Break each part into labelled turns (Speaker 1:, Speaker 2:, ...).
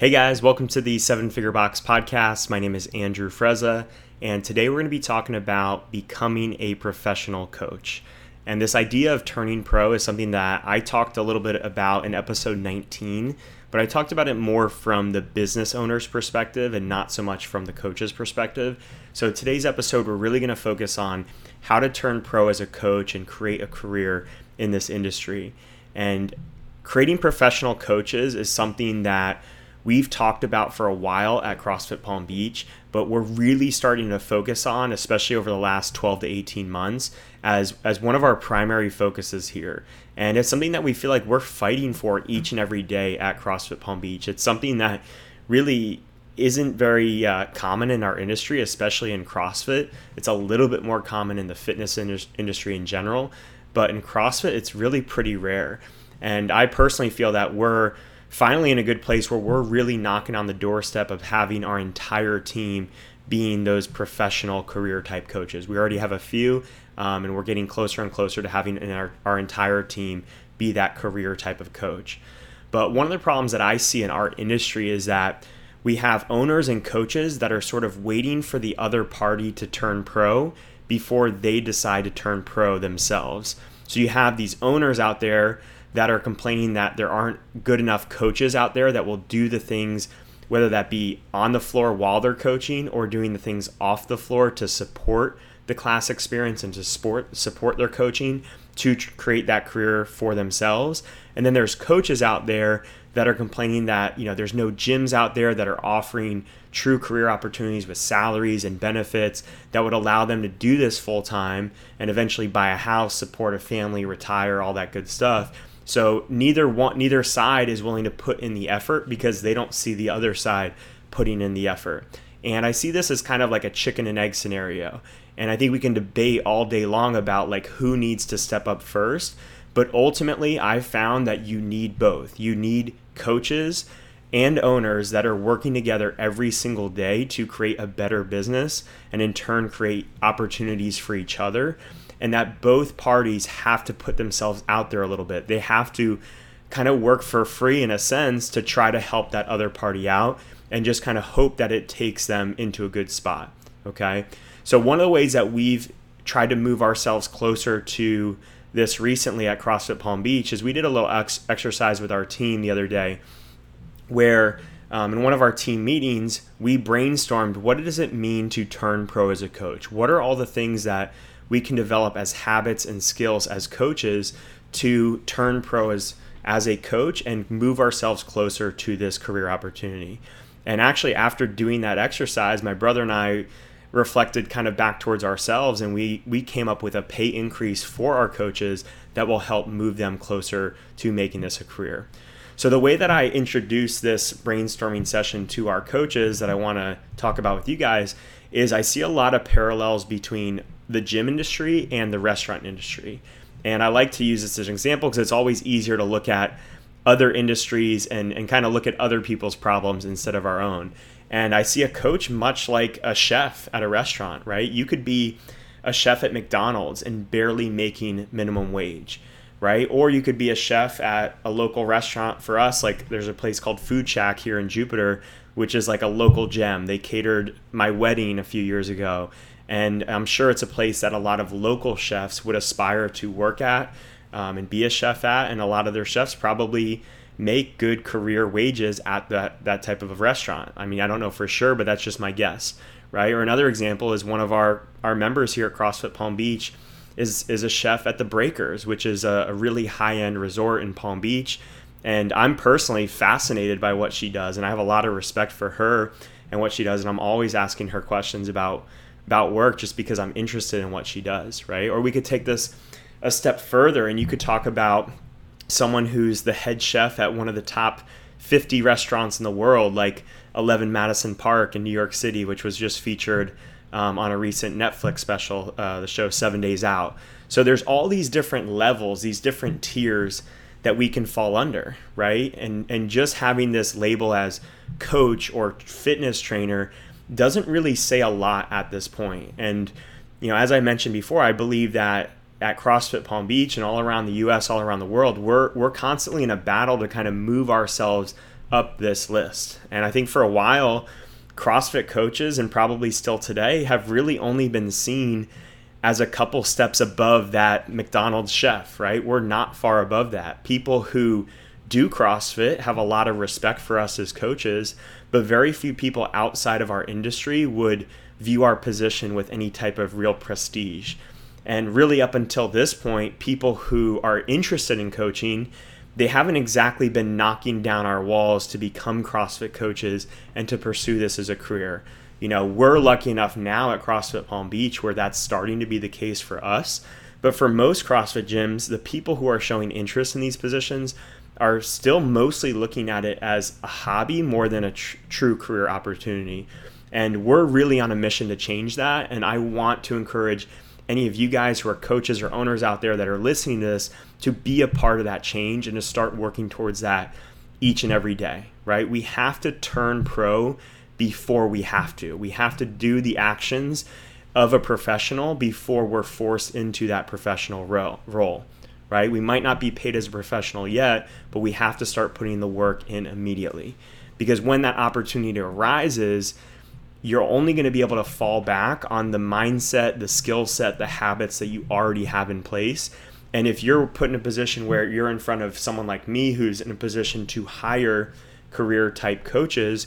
Speaker 1: Hey guys, welcome to the Seven Figure Box podcast. My name is Andrew Frezza, and today we're going to be talking about becoming a professional coach. And this idea of turning pro is something that I talked a little bit about in episode 19, but I talked about it more from the business owner's perspective and not so much from the coach's perspective. So today's episode, we're really going to focus on how to turn pro as a coach and create a career in this industry. And creating professional coaches is something that we've talked about for a while at CrossFit Palm Beach, but we're really starting to focus on, especially over the last 12 to 18 months, as, as one of our primary focuses here. And it's something that we feel like we're fighting for each and every day at CrossFit Palm Beach. It's something that really isn't very uh, common in our industry, especially in CrossFit. It's a little bit more common in the fitness industry in general, but in CrossFit, it's really pretty rare. And I personally feel that we're finally in a good place where we're really knocking on the doorstep of having our entire team being those professional career type coaches. We already have a few, um, and we're getting closer and closer to having our, our entire team be that career type of coach. But one of the problems that I see in our industry is that we have owners and coaches that are sort of waiting for the other party to turn pro before they decide to turn pro themselves. So you have these owners out there that are complaining that there aren't good enough coaches out there that will do the things, whether that be on the floor while they're coaching or doing the things off the floor to support the class experience and to support support their coaching to create that career for themselves. And then there's coaches out there that are complaining that you know there's no gyms out there that are offering true career opportunities with salaries and benefits that would allow them to do this full time and eventually buy a house, support a family, retire, all that good stuff so neither one, neither side is willing to put in the effort because they don't see the other side putting in the effort. And I see this as kind of like a chicken and egg scenario. And I think we can debate all day long about like who needs to step up first. But ultimately, I've found that you need both. You need coaches and owners that are working together every single day to create a better business and in turn create opportunities for each other and that both parties have to put themselves out there a little bit. They have to kind of work for free in a sense to try to help that other party out and just kind of hope that it takes them into a good spot. Okay. So, one of the ways that we've tried to move ourselves closer to this recently at CrossFit Palm Beach is we did a little ex- exercise with our team the other day where um, in one of our team meetings, we brainstormed what does it mean to turn pro as a coach? What are all the things that we can develop as habits and skills as coaches to turn pro as as a coach and move ourselves closer to this career opportunity. And actually after doing that exercise, my brother and I reflected kind of back towards ourselves and we we came up with a pay increase for our coaches that will help move them closer to making this a career. So the way that I introduce this brainstorming session to our coaches that I want to talk about with you guys is I see a lot of parallels between the gym industry and the restaurant industry. And I like to use this as an example because it's always easier to look at other industries and, and kind of look at other people's problems instead of our own. And I see a coach much like a chef at a restaurant, right? You could be a chef at McDonald's and barely making minimum wage, right? Or you could be a chef at a local restaurant for us. Like there's a place called Food Shack here in Jupiter, which is like a local gem. They catered my wedding a few years ago and I'm sure it's a place that a lot of local chefs would aspire to work at um, and be a chef at. And a lot of their chefs probably make good career wages at that, that type of a restaurant. I mean, I don't know for sure, but that's just my guess, right? Or another example is one of our, our members here at CrossFit Palm Beach is, is a chef at the Breakers, which is a, a really high end resort in Palm Beach. And I'm personally fascinated by what she does, and I have a lot of respect for her and what she does. And I'm always asking her questions about about work just because I'm interested in what she does, right? Or we could take this a step further and you could talk about someone who's the head chef at one of the top 50 restaurants in the world, like 11 Madison Park in New York City, which was just featured um, on a recent Netflix special, uh, the show Seven Days Out. So there's all these different levels, these different tiers that we can fall under, right? And and just having this label as coach or fitness trainer doesn't really say a lot at this point. And, you know, as I mentioned before, I believe that at CrossFit Palm Beach and all around the US, all around the world, we're, we're constantly in a battle to kind of move ourselves up this list. And I think for a while, CrossFit coaches, and probably still today, have really only been seen as a couple steps above that McDonald's chef, right? We're not far above that. People who do CrossFit have a lot of respect for us as coaches, but very few people outside of our industry would view our position with any type of real prestige. And really, up until this point, people who are interested in coaching, they haven't exactly been knocking down our walls to become CrossFit coaches and to pursue this as a career. You know, we're lucky enough now at CrossFit Palm Beach where that's starting to be the case for us. But for most CrossFit gyms, the people who are showing interest in these positions are still mostly looking at it as a hobby more than a tr- true career opportunity. And we're really on a mission to change that. And I want to encourage any of you guys who are coaches or owners out there that are listening to this to be a part of that change and to start working towards that each and every day, right? We have to turn pro before we have to. We have to do the actions of a professional before we're forced into that professional role, right? We might not be paid as a professional yet, but we have to start putting the work in immediately. Because when that opportunity arises, you're only going to be able to fall back on the mindset, the skill set, the habits that you already have in place. And if you're put in a position where you're in front of someone like me who's in a position to hire career type coaches,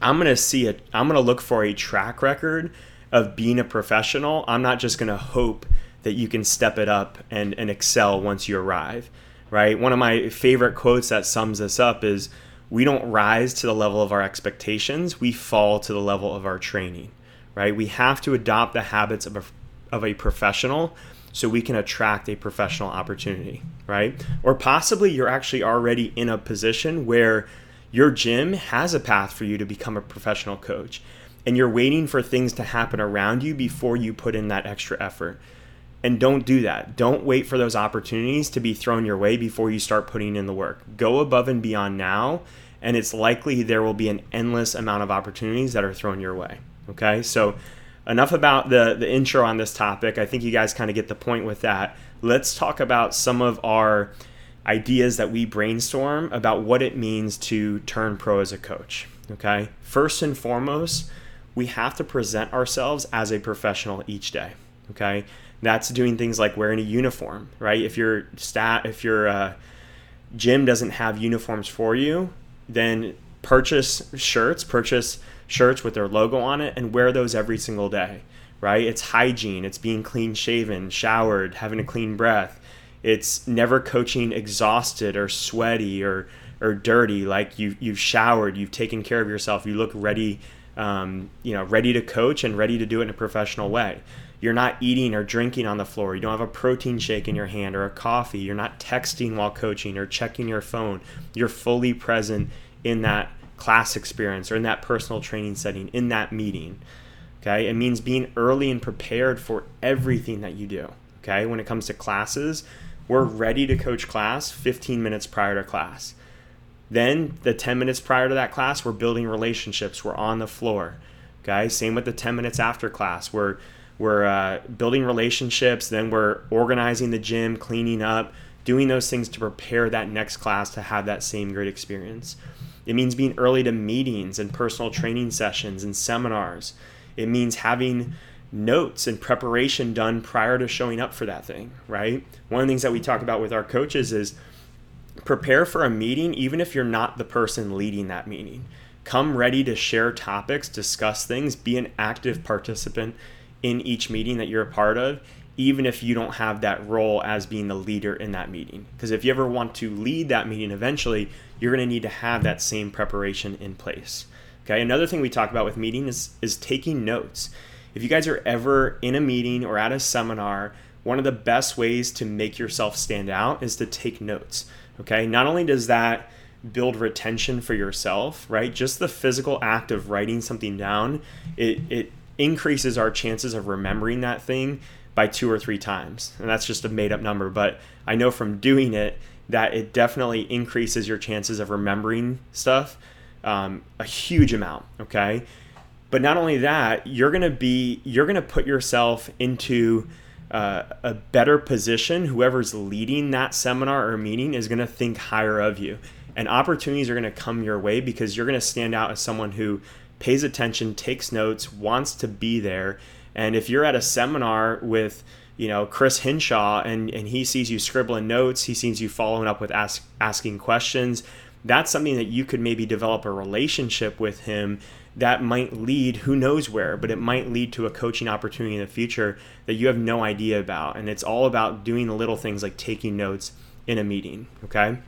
Speaker 1: I'm going to see it. I'm going to look for a track record of being a professional. I'm not just going to hope that you can step it up and, and excel once you arrive, right? One of my favorite quotes that sums this up is we don't rise to the level of our expectations, we fall to the level of our training, right? We have to adopt the habits of a, of a professional so we can attract a professional opportunity, right? Or possibly you're actually already in a position where your gym has a path for you to become a professional coach and you're waiting for things to happen around you before you put in that extra effort. And don't do that. Don't wait for those opportunities to be thrown your way before you start putting in the work. Go above and beyond now and it's likely there will be an endless amount of opportunities that are thrown your way. Okay, so enough about the the intro on this topic. I think you guys kind of get the point with that. Let's talk about some of our ideas that we brainstorm about what it means to turn pro as a coach. Okay, first and foremost, we have to present ourselves as a professional each day. Okay, that's doing things like wearing a uniform, right? If your stat, if your uh, gym doesn't have uniforms for you, then purchase shirts, purchase shirts with their logo on it, and wear those every single day, right? It's hygiene, it's being clean shaven, showered, having a clean breath. It's never coaching exhausted or sweaty or, or dirty. Like you, you've showered, you've taken care of yourself, you look ready, um, you know, ready to coach and ready to do it in a professional way. You're not eating or drinking on the floor. You don't have a protein shake in your hand or a coffee. You're not texting while coaching or checking your phone. You're fully present in that class experience or in that personal training setting, in that meeting. Okay. It means being early and prepared for everything that you do. Okay. When it comes to classes, we're ready to coach class 15 minutes prior to class. Then the 10 minutes prior to that class, we're building relationships. We're on the floor. Okay. Same with the 10 minutes after class. We're we're uh, building relationships, then we're organizing the gym, cleaning up, doing those things to prepare that next class to have that same great experience. It means being early to meetings and personal training sessions and seminars. It means having notes and preparation done prior to showing up for that thing, right? One of the things that we talk about with our coaches is prepare for a meeting even if you're not the person leading that meeting. Come ready to share topics, discuss things, be an active participant in each meeting that you're a part of, even if you don't have that role as being the leader in that meeting. Because if you ever want to lead that meeting eventually, you're going to need to have that same preparation in place. Okay, another thing we talk about with meeting is, is taking notes. If you guys are ever in a meeting or at a seminar, one of the best ways to make yourself stand out is to take notes. Okay, not only does that build retention for yourself, right? Just the physical act of writing something down, it, it increases our chances of remembering that thing by two or three times. And that's just a made up number, but I know from doing it that it definitely increases your chances of remembering stuff um, a huge amount. Okay. But not only that, you're going to be, you're going to put yourself into uh, a better position. Whoever's leading that seminar or meeting is going to think higher of you. and opportunities are going to come your way because you're going to stand out as someone who pays attention, takes notes, wants to be there. And if you're at a seminar with, you know, Chris Hinshaw and, and he sees you scribbling notes, he sees you following up with ask, asking questions, that's something that you could maybe develop a relationship with him that might lead who knows where but it might lead to a coaching opportunity in the future that you have no idea about and it's all about doing the little things like taking notes in a meeting okay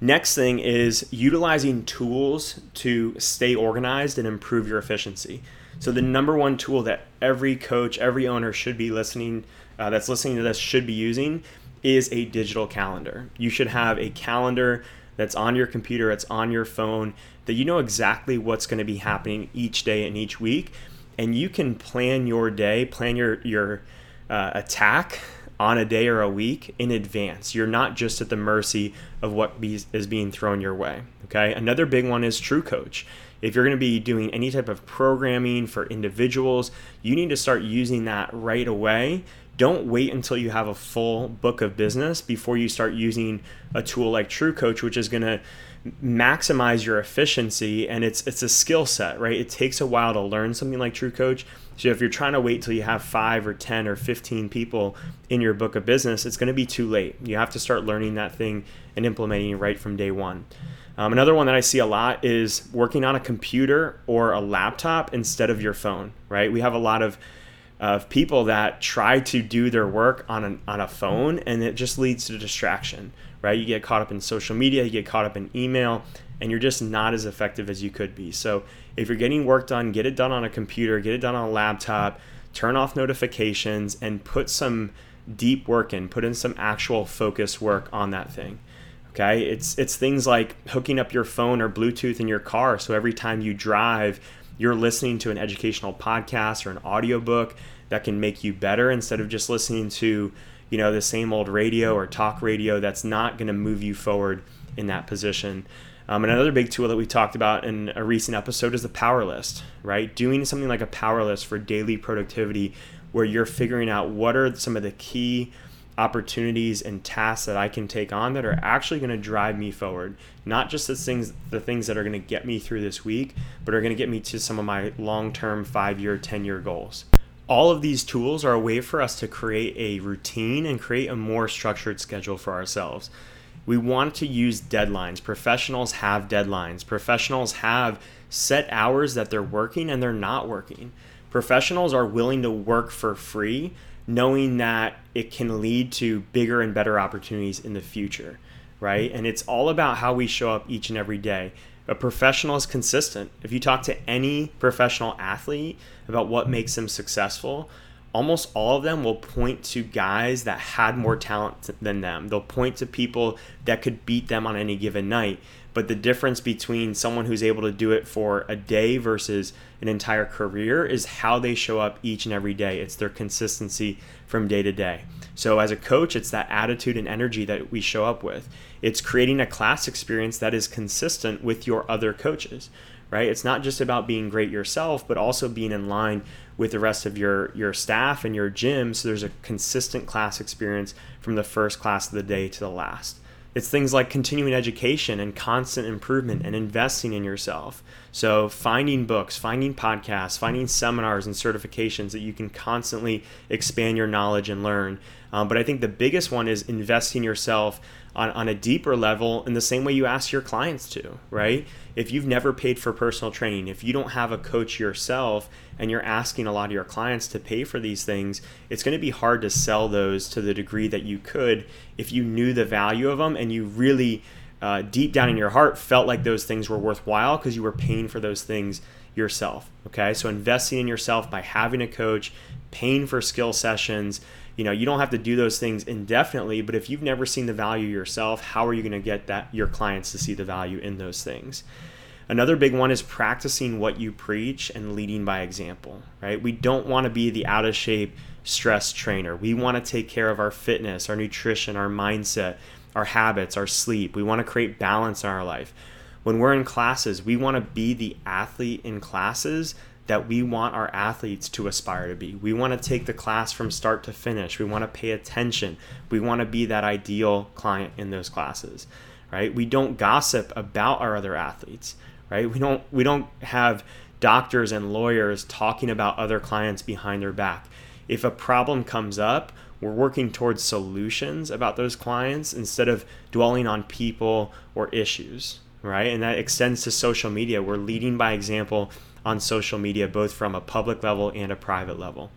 Speaker 1: next thing is utilizing tools to stay organized and improve your efficiency so the number one tool that every coach every owner should be listening uh, that's listening to this should be using is a digital calendar you should have a calendar that's on your computer, it's on your phone, that you know exactly what's going to be happening each day and each week. And you can plan your day, plan your, your uh, attack on a day or a week in advance. You're not just at the mercy of what be, is being thrown your way. Okay. Another big one is True Coach. If you're going to be doing any type of programming for individuals, you need to start using that right away don't wait until you have a full book of business before you start using a tool like True Coach, which is going to maximize your efficiency and it's it's a skill set, right? It takes a while to learn something like TrueCoach. So if you're trying to wait till you have 5 or 10 or 15 people in your book of business, it's going to be too late. You have to start learning that thing and implementing it right from day 1. Um, another one that I see a lot is working on a computer or a laptop instead of your phone, right? We have a lot of of people that try to do their work on a, on a phone and it just leads to distraction right you get caught up in social media you get caught up in email and you're just not as effective as you could be so if you're getting work done get it done on a computer get it done on a laptop turn off notifications and put some deep work in put in some actual focus work on that thing okay? It's it's things like hooking up your phone or bluetooth in your car so every time you drive you're listening to an educational podcast or an audiobook that can make you better instead of just listening to you know the same old radio or talk radio that's not going to move you forward in that position um, another big tool that we talked about in a recent episode is the power list right doing something like a power list for daily productivity where you're figuring out what are some of the key opportunities and tasks that I can take on that are actually going to drive me forward. Not just the things the things that are going to get me through this week, but are going to get me to some of my long-term 5-year, 10-year goals. All of these tools are a way for us to create a routine and create a more structured schedule for ourselves. We want to use deadlines. Professionals have deadlines. Professionals have set hours that they're working and they're not working. Professionals are willing to work for free knowing that it can lead to bigger and better opportunities in the future, right? And it's all about how we show up each and every day. A professional is consistent. If you talk to any professional athlete about what makes them successful, almost all of them will point to guys that had more talent than them. They'll point to people that could beat them on any given night. But the difference between someone who's able to do it for a day versus an entire career is how they show up each and every day. It's their consistency from day to day. So, as a coach, it's that attitude and energy that we show up with. It's creating a class experience that is consistent with your other coaches, right? It's not just about being great yourself, but also being in line with the rest of your, your staff and your gym. So, there's a consistent class experience from the first class of the day to the last. It's things like continuing education and constant improvement and investing in yourself. So, finding books, finding podcasts, finding seminars and certifications that you can constantly expand your knowledge and learn. Um, but I think the biggest one is investing yourself on, on a deeper level in the same way you ask your clients to, right? If you've never paid for personal training, if you don't have a coach yourself and you're asking a lot of your clients to pay for these things, it's going to be hard to sell those to the degree that you could if you knew the value of them and you really, uh, deep down in your heart, felt like those things were worthwhile because you were paying for those things yourself. Okay, so investing in yourself by having a coach, paying for skill sessions, you know you don't have to do those things indefinitely but if you've never seen the value yourself how are you going to get that your clients to see the value in those things? Another big one is practicing what you preach and leading by example right? We don't want to be the out of shape stress trainer. We want to take care of our fitness our nutrition our mindset our habits our sleep. We want to create balance in our life. When we're in classes we want to be the athlete in classes that we want our athletes to aspire to be. We want to take the class from start to finish. We want to pay attention. We want to be that ideal client in those classes, right? We don't gossip about our other athletes, right? We don't we don't have doctors and lawyers talking about other clients behind their back. If a problem comes up, we're working towards solutions about those clients instead of dwelling on people or issues, right? And that extends to social media. We're leading by example on social media, both from a public level and a private level.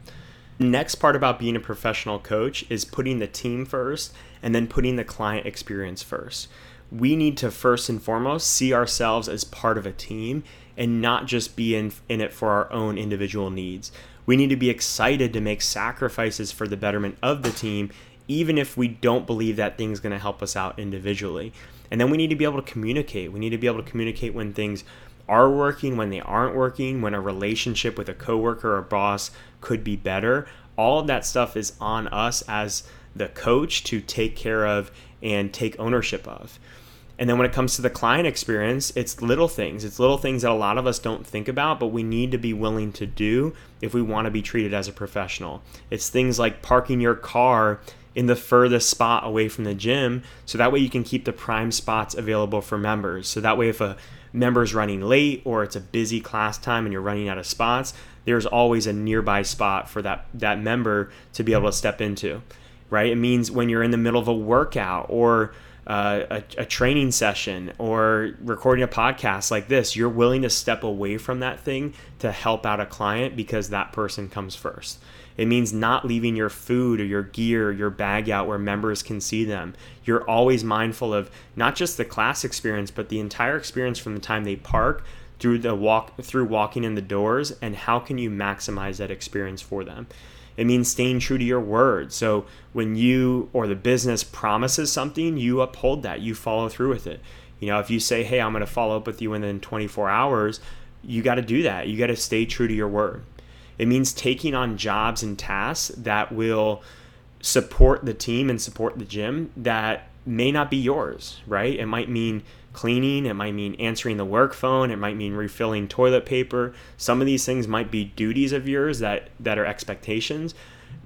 Speaker 1: Next part about being a professional coach is putting the team first and then putting the client experience first. We need to first and foremost see ourselves as part of a team and not just be in, in it for our own individual needs. We need to be excited to make sacrifices for the betterment of the team, even if we don't believe that thing's going to help us out individually. And then we need to be able to communicate. We need to be able to communicate when things are working, when they aren't working, when a relationship with a coworker or boss could be better. All of that stuff is on us as the coach to take care of and take ownership of. And then when it comes to the client experience, it's little things. It's little things that a lot of us don't think about, but we need to be willing to do if we want to be treated as a professional. It's things like parking your car in the furthest spot away from the gym so that way you can keep the prime spots available for members. So that way if a member's running late or it's a busy class time and you're running out of spots, there's always a nearby spot for that that member to be able to step into. Right? It means when you're in the middle of a workout or uh, a, a, training session or recording a podcast like this, you're willing to step away from that thing to help out a client because that person comes first. It means not leaving your food or your gear, your bag out where members can see them. You're always mindful of not just the class experience, but the entire experience from the time they park through the walk through walking in the doors and how can you maximize that experience for them. It means staying true to your word. So when you or the business promises something, you uphold that. You follow through with it. You know, if you say, "Hey, I'm going to follow up with you within 24 hours," you got to do that. You got to stay true to your word. It means taking on jobs and tasks that will support the team and support the gym that may not be yours, right? It might mean cleaning, it might mean answering the work phone, it might mean refilling toilet paper. Some of these things might be duties of yours that that are expectations,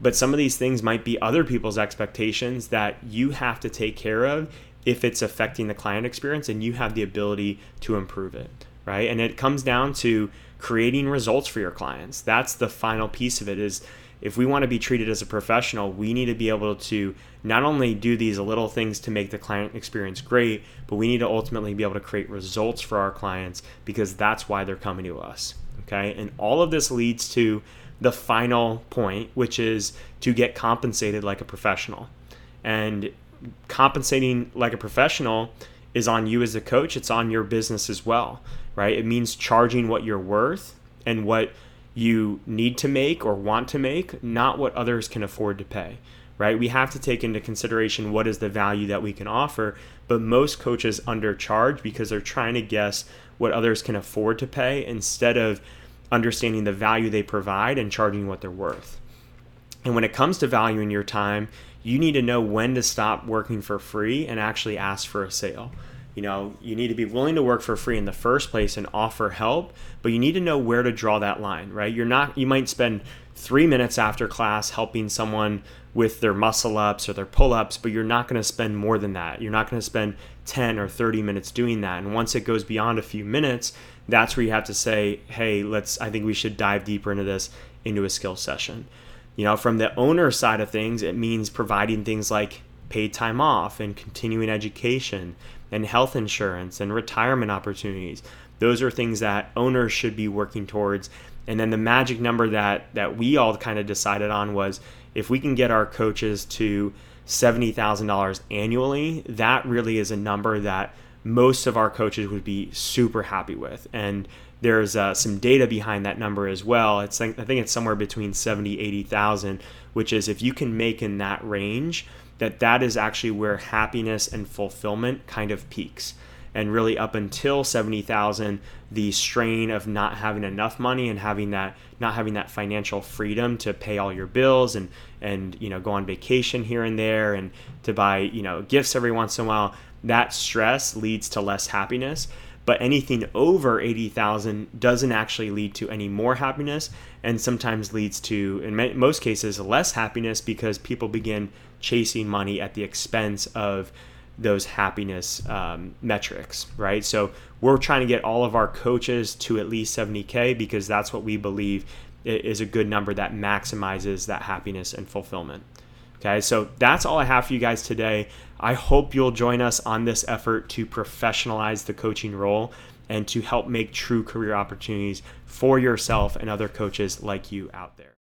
Speaker 1: but some of these things might be other people's expectations that you have to take care of if it's affecting the client experience and you have the ability to improve it, right? And it comes down to creating results for your clients. That's the final piece of it is if we want to be treated as a professional, we need to be able to not only do these little things to make the client experience great, but we need to ultimately be able to create results for our clients because that's why they're coming to us. Okay. And all of this leads to the final point, which is to get compensated like a professional. And compensating like a professional is on you as a coach, it's on your business as well, right? It means charging what you're worth and what you need to make or want to make, not what others can afford to pay, right? We have to take into consideration what is the value that we can offer, but most coaches undercharge because they're trying to guess what others can afford to pay instead of understanding the value they provide and charging what they're worth. And when it comes to valuing your time, you need to know when to stop working for free and actually ask for a sale. You know, you need to be willing to work for free in the first place and offer help, but you need to know where to draw that line, right? You're not, you might spend three minutes after class helping someone with their muscle ups or their pull ups, but you're not going to spend more than that. You're not going to spend 10 or 30 minutes doing that. And once it goes beyond a few minutes, that's where you have to say, hey, let's, I think we should dive deeper into this into a skill session. You know, from the owner side of things, it means providing things like paid time off and continuing education and health insurance and retirement opportunities. Those are things that owners should be working towards. And then the magic number that that we all kind of decided on was if we can get our coaches to $70,000 annually, that really is a number that most of our coaches would be super happy with. And there's uh, some data behind that number as well. It's I think it's somewhere between 70 80,000, which is if you can make in that range, that that is actually where happiness and fulfillment kind of peaks. And really up until 70,000 the strain of not having enough money and having that not having that financial freedom to pay all your bills and and you know go on vacation here and there and to buy you know gifts every once in a while that stress leads to less happiness. But anything over 80,000 doesn't actually lead to any more happiness and sometimes leads to in most cases less happiness because people begin chasing money at the expense of those happiness um, metrics, right? So we're trying to get all of our coaches to at least 70K because that's what we believe is a good number that maximizes that happiness and fulfillment. Okay, so that's all I have for you guys today. I hope you'll join us on this effort to professionalize the coaching role and to help make true career opportunities for yourself and other coaches like you out there.